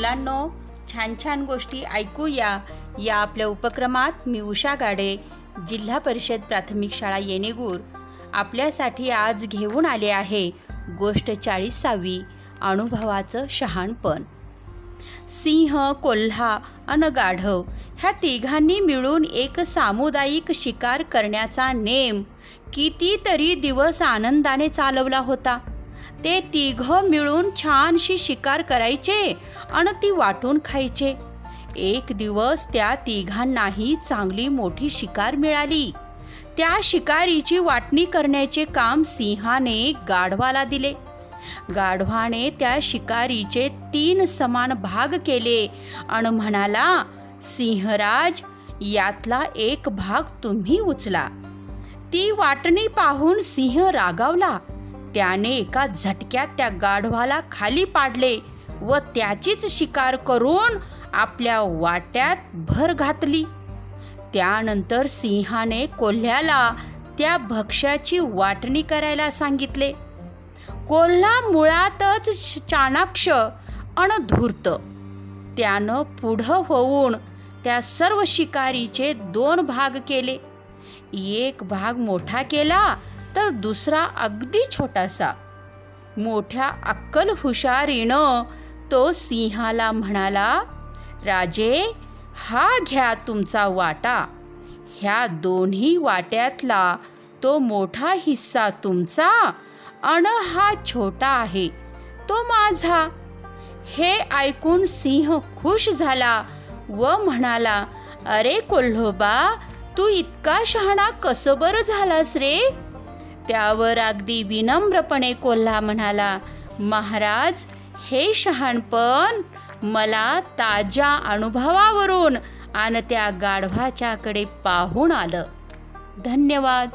मुलांनो छान छान गोष्टी ऐकूया या आपल्या उपक्रमात मी उषा गाडे जिल्हा परिषद प्राथमिक शाळा येणेगूर. आपल्यासाठी आज घेऊन आले आहे गोष्ट चाळीसावी अनुभवाचं शहाणपण. सिंह कोल्हा अन गाढव ह्या तिघांनी मिळून एक सामुदायिक शिकार करण्याचा नेम कितीतरी दिवस आनंदाने चालवला होता. ते तिघं मिळून छानशी शिकार करायचे आणि ती वाटून खायचे. एक दिवस त्या तिघांनाही चांगली मोठी शिकार मिळाली. त्या शिकारीची वाटणी करण्याचे काम सिंहाने गाढवाला दिले. गाढवाने त्या शिकारीचे तीन समान भाग केले आणि म्हणाला सिंहराज यातला एक भाग तुम्ही उचला. ती वाटणी पाहून सिंह रागावला. त्याने एका झटक्यात त्या गाढवाला खाली पाडले व त्याचीच शिकार करून आपल्या वाट्यात भर घातली. त्यानंतर सिंहाने कोल्ह्याला त्या भक्ष्याची वाटणी करायला सांगितले. कोल्हा मुळातच चाणाक्ष अण धूर्त. त्यानं पुढं होऊन त्या सर्व शिकारीचे दोन भाग केले. एक भाग मोठा केला तर दुसरा अगदी छोटासा. मोठ्या अक्कल हुशारीनं तो सिंहाला म्हणाला राजे हा घ्या तुमचा वाटा. ह्या दोन्ही वाट्यातला तो मोठा हिस्सा तुमचा अण हा छोटा आहे तो माझा. हे ऐकून सिंह खुश झाला व म्हणाला अरे कोल्होबा तू इतका शहाणा कसं बरं झालास रे? त्यावर अगदी विनम्रपणे कोल्हा म्हणाला महाराज हे शहाणपण मला ताज्या अनुभवावरून आणि त्या गाढवाच्याकडे पाहून आलं. धन्यवाद.